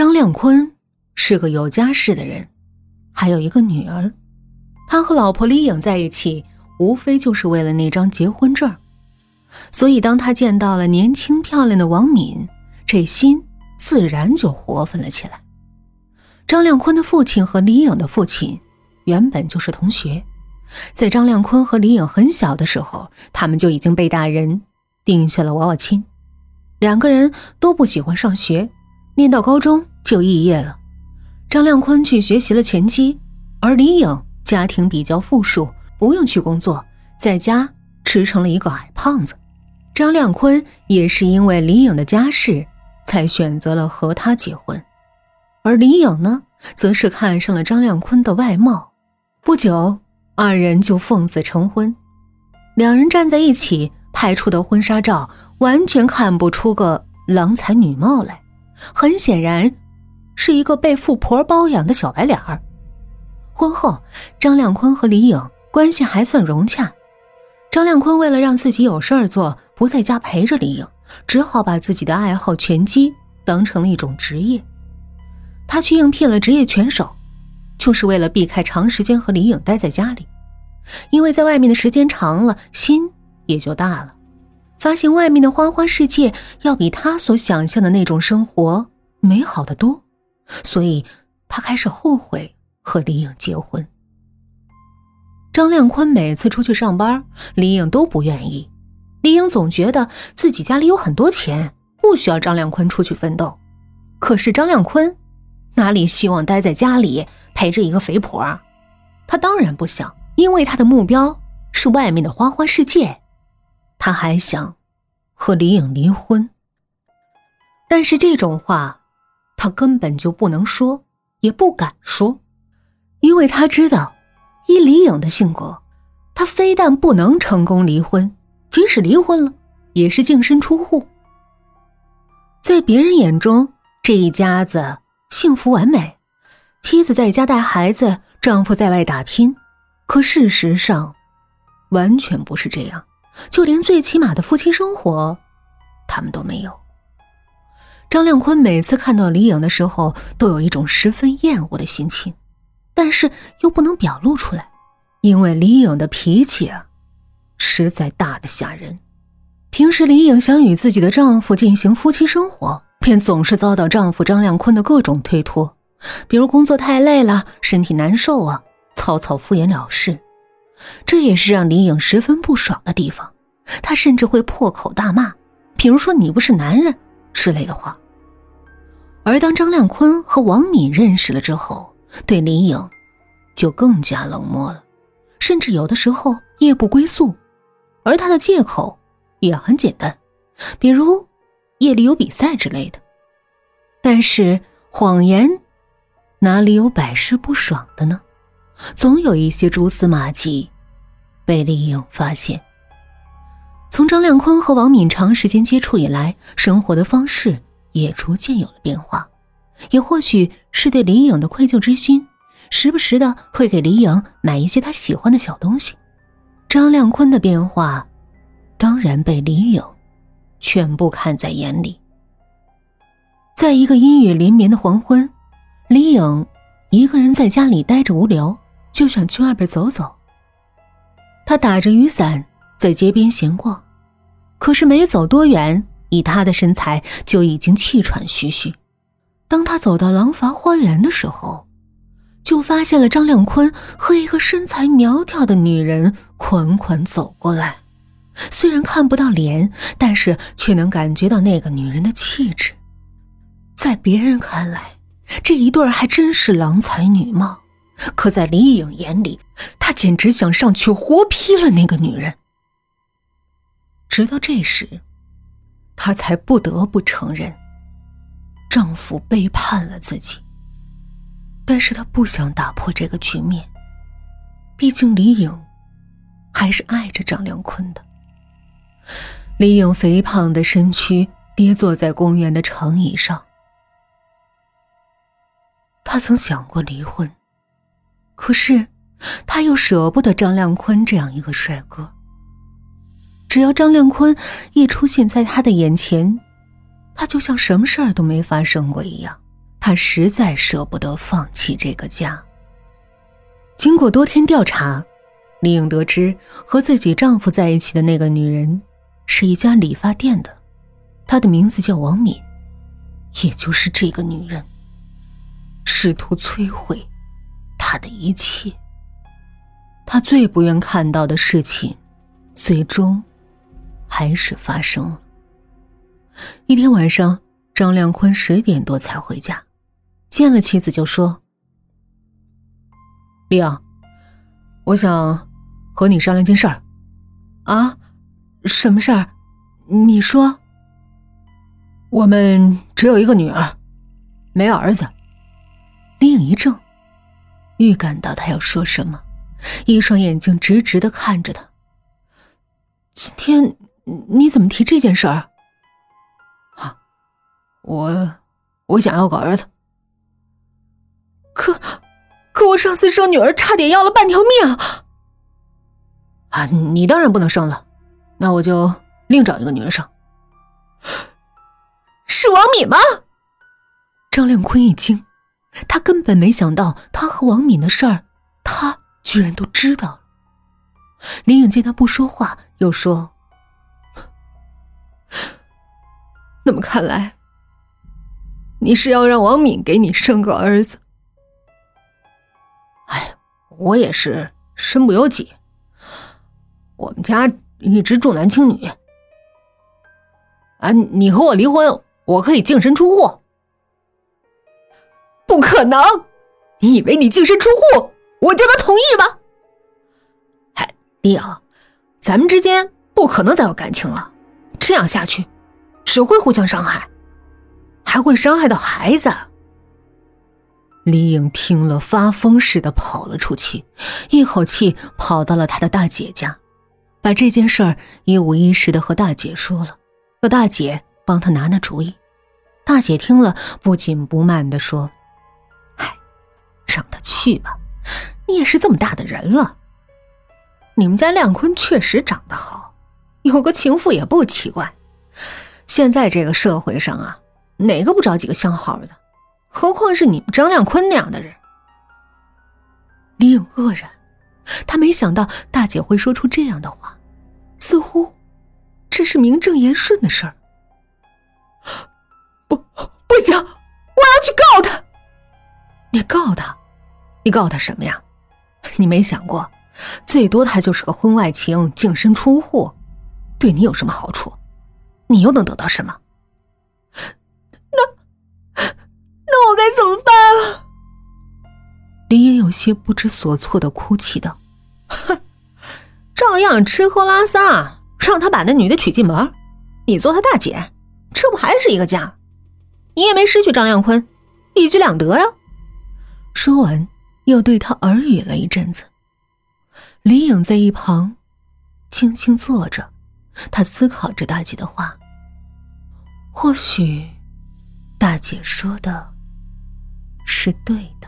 张亮坤是个有家室的人，还有一个女儿。他和老婆李颖在一起，无非就是为了那张结婚证。所以，当他见到了年轻漂亮的王敏，这心自然就活泛了起来。张亮坤的父亲和李颖的父亲原本就是同学，在张亮坤和李颖很小的时候，他们就已经被大人定下了娃娃亲。两个人都不喜欢上学，念到高中就肄业了。张亮坤去学习了拳击，而李颖家庭比较富庶，不用去工作，在家吃成了一个矮胖子。张亮坤也是因为李颖的家世，才选择了和她结婚，而李颖呢，则是看上了张亮坤的外貌。不久，二人就奉子成婚。两人站在一起拍出的婚纱照。完全看不出个郎才女貌来，很显然，是一个被富婆包养的小白脸儿。婚后，张亮坤和李颖关系还算融洽。张亮坤为了让自己有事儿做，不在家陪着李颖，只好把自己的爱好拳击当成了一种职业。他去应聘了职业拳手，就是为了避开长时间和李颖待在家里，因为在外面的时间长了，心也就大了。发现外面的花花世界要比他所想象的那种生活美好的多，所以他开始后悔和李颖结婚。张亮坤每次出去上班，李颖都不愿意。李颖总觉得自己家里有很多钱，不需要张亮坤出去奋斗。可是张亮坤哪里希望待在家里陪着一个肥婆啊？他当然不想，因为他的目标是外面的花花世界。他还想和李颖离婚，但是这种话他根本就不能说，也不敢说，因为他知道，依李颖的性格，他非但不能成功离婚，即使离婚了，也是净身出户。在别人眼中，这一家子幸福完美，妻子在家带孩子，丈夫在外打拼，可事实上，完全不是这样。就连最起码的夫妻生活，他们都没有。张亮坤每次看到李颖的时候，都有一种十分厌恶的心情，但是又不能表露出来，因为李颖的脾气啊，实在大的吓人。平时李颖想与自己的丈夫进行夫妻生活，便总是遭到丈夫张亮坤的各种推脱，比如工作太累了、身体难受啊，草草敷衍了事。这也是让李颖十分不爽的地方，她甚至会破口大骂，比如说“你不是男人”之类的话。而当张亮坤和王敏认识了之后，对李颖就更加冷漠了，甚至有的时候夜不归宿。而他的借口也很简单，比如夜里有比赛之类的。但是谎言哪里有百试不爽的呢？总有一些蛛丝马迹被李颖发现。从张亮坤和王敏长时间接触以来，生活的方式也逐渐有了变化。也或许是对李颖的愧疚之心，时不时的会给李颖买一些他喜欢的小东西。张亮坤的变化，当然被李颖全部看在眼里。在一个阴雨连绵的黄昏，李颖一个人在家里待着无聊。就想去外边走走。他打着雨伞在街边闲逛，可是没走多远，以他的身材就已经气喘吁吁。当他走到廊坊花园的时候，就发现了张亮坤和一个身材苗条的女人款款走过来。虽然看不到脸，但是却能感觉到那个女人的气质。在别人看来，这一对还真是郎才女貌。可在李颖眼里，他简直想上去活劈了那个女人。直到这时，她才不得不承认，丈夫背叛了自己。但是她不想打破这个局面，毕竟李颖还是爱着张良坤的。李颖肥胖的身躯跌坐在公园的长椅上，她曾想过离婚。可是，他又舍不得张亮坤这样一个帅哥。只要张亮坤一出现在他的眼前，他就像什么事儿都没发生过一样。她实在舍不得放弃这个家。经过多天调查，李颖得知和自己丈夫在一起的那个女人是一家理发店的，她的名字叫王敏，也就是这个女人试图摧毁他的一切。他最不愿看到的事情，最终开始发生了。一天晚上，张亮坤十点多才回家，见了妻子就说：“丽阳，我想和你商量件事儿。”“啊，什么事儿？你说。”“我们只有一个女儿，没有儿子。”李颖一怔，预感到他要说什么，一双眼睛直直的看着他。“今天你怎么提这件事儿？”啊我，我想要个儿子。可，可我上次生女儿差点要了半条命。啊，你当然不能生了，那我就另找一个女人生。是王敏吗？张亮坤一惊，他根本没想到他和王敏的事儿，他居然都知道。林颖见他不说话，又说：“那么看来……”你是要让王敏给你生个儿子？哎，我也是身不由己。我们家一直重男轻女。啊，你和我离婚，我可以净身出户。不可能！你以为你净身出户，我就能同意吗？哎，李颖，咱们之间不可能再有感情了。这样下去，只会互相伤害。还会伤害到孩子。李颖听了，发疯似的跑了出去，一口气跑到了他的大姐家，把这件事儿一五一十的和大姐说了，让大姐帮他拿拿主意。大姐听了，不紧不慢的说：“哎，让他去吧，你也是这么大的人了。你们家亮坤确实长得好，有个情妇也不奇怪。现在这个社会上啊。”哪个不找几个相好的？何况是你们张亮坤那样的人。李颖愕然，他没想到大姐会说出这样的话，似乎这是名正言顺的事儿。不，不行，我要去告他。你告他？你告他什么呀？你没想过，最多他就是个婚外情，净身出户，对你有什么好处？你又能得到什么？那那我该怎么办啊？林也有些不知所措的哭泣道：“哼，照样吃喝拉撒，让他把那女的娶进门，你做他大姐，这不还是一个家？你也没失去张亮坤，一举两得呀。”说完，又对他耳语了一阵子。李颖在一旁静静坐着，他思考着大姐的话。或许，大姐说的。是对的。